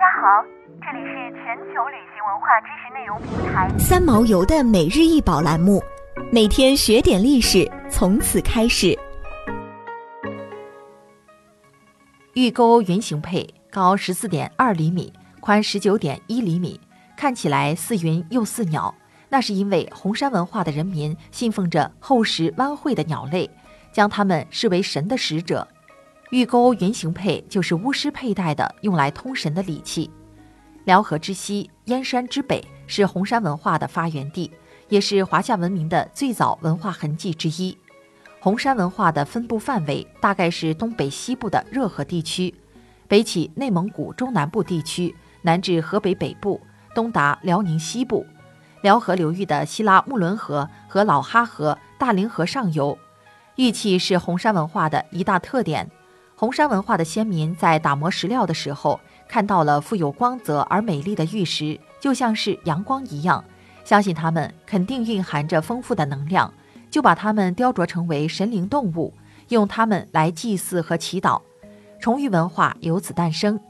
家好，这里是全球旅行文化知识内容平台三毛游的每日一宝栏目，每天学点历史，从此开始。玉钩云形佩高十四点二厘米，宽十九点一厘米，看起来似云又似鸟。那是因为红山文化的人民信奉着厚实弯喙的鸟类，将它们视为神的使者。玉钩云形佩就是巫师佩戴的，用来通神的礼器。辽河之西，燕山之北，是红山文化的发源地，也是华夏文明的最早文化痕迹之一。红山文化的分布范围大概是东北西部的热河地区，北起内蒙古中南部地区，南至河北北部，东达辽宁西部。辽河流域的西拉木伦河和老哈河、大凌河上游，玉器是红山文化的一大特点。红山文化的先民在打磨石料的时候，看到了富有光泽而美丽的玉石，就像是阳光一样，相信它们肯定蕴含着丰富的能量，就把它们雕琢成为神灵动物，用它们来祭祀和祈祷。重玉文化由此诞生。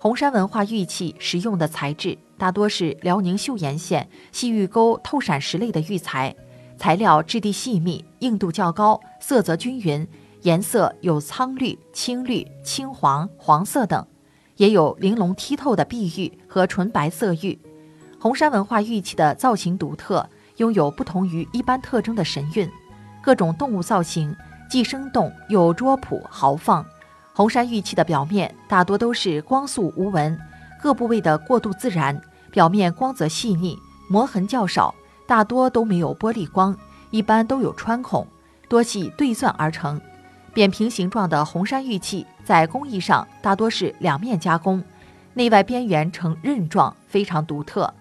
红山文化玉器使用的材质大多是辽宁岫岩县细玉沟透闪石类的玉材，材料质地细密，硬度较高，色泽均匀。颜色有苍绿、青绿、青黄、黄色等，也有玲珑剔透的碧玉和纯白色玉。红山文化玉器的造型独特，拥有不同于一般特征的神韵。各种动物造型既生动又拙朴豪放。红山玉器的表面大多都是光素无纹，各部位的过渡自然，表面光泽细腻，磨痕较少，大多都没有玻璃光，一般都有穿孔，多系对钻而成。扁平形状的红山玉器在工艺上大多是两面加工，内外边缘呈刃状，非常独特。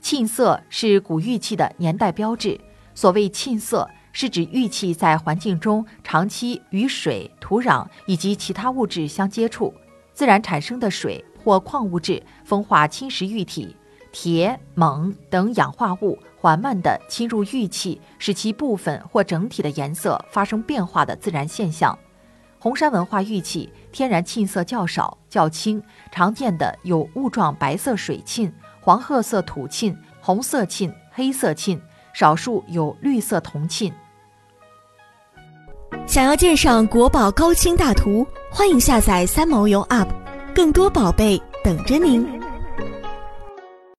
沁色是古玉器的年代标志。所谓沁色，是指玉器在环境中长期与水、土壤以及其他物质相接触，自然产生的水或矿物质风化侵蚀玉体，铁、锰等氧化物。缓慢地侵入玉器，使其部分或整体的颜色发生变化的自然现象。红山文化玉器天然沁色较少、较轻，常见的有雾状白色水沁、黄褐色土沁、红色沁、黑色沁，少数有绿色铜沁。想要鉴赏国宝高清大图，欢迎下载三毛游 App，更多宝贝等着您。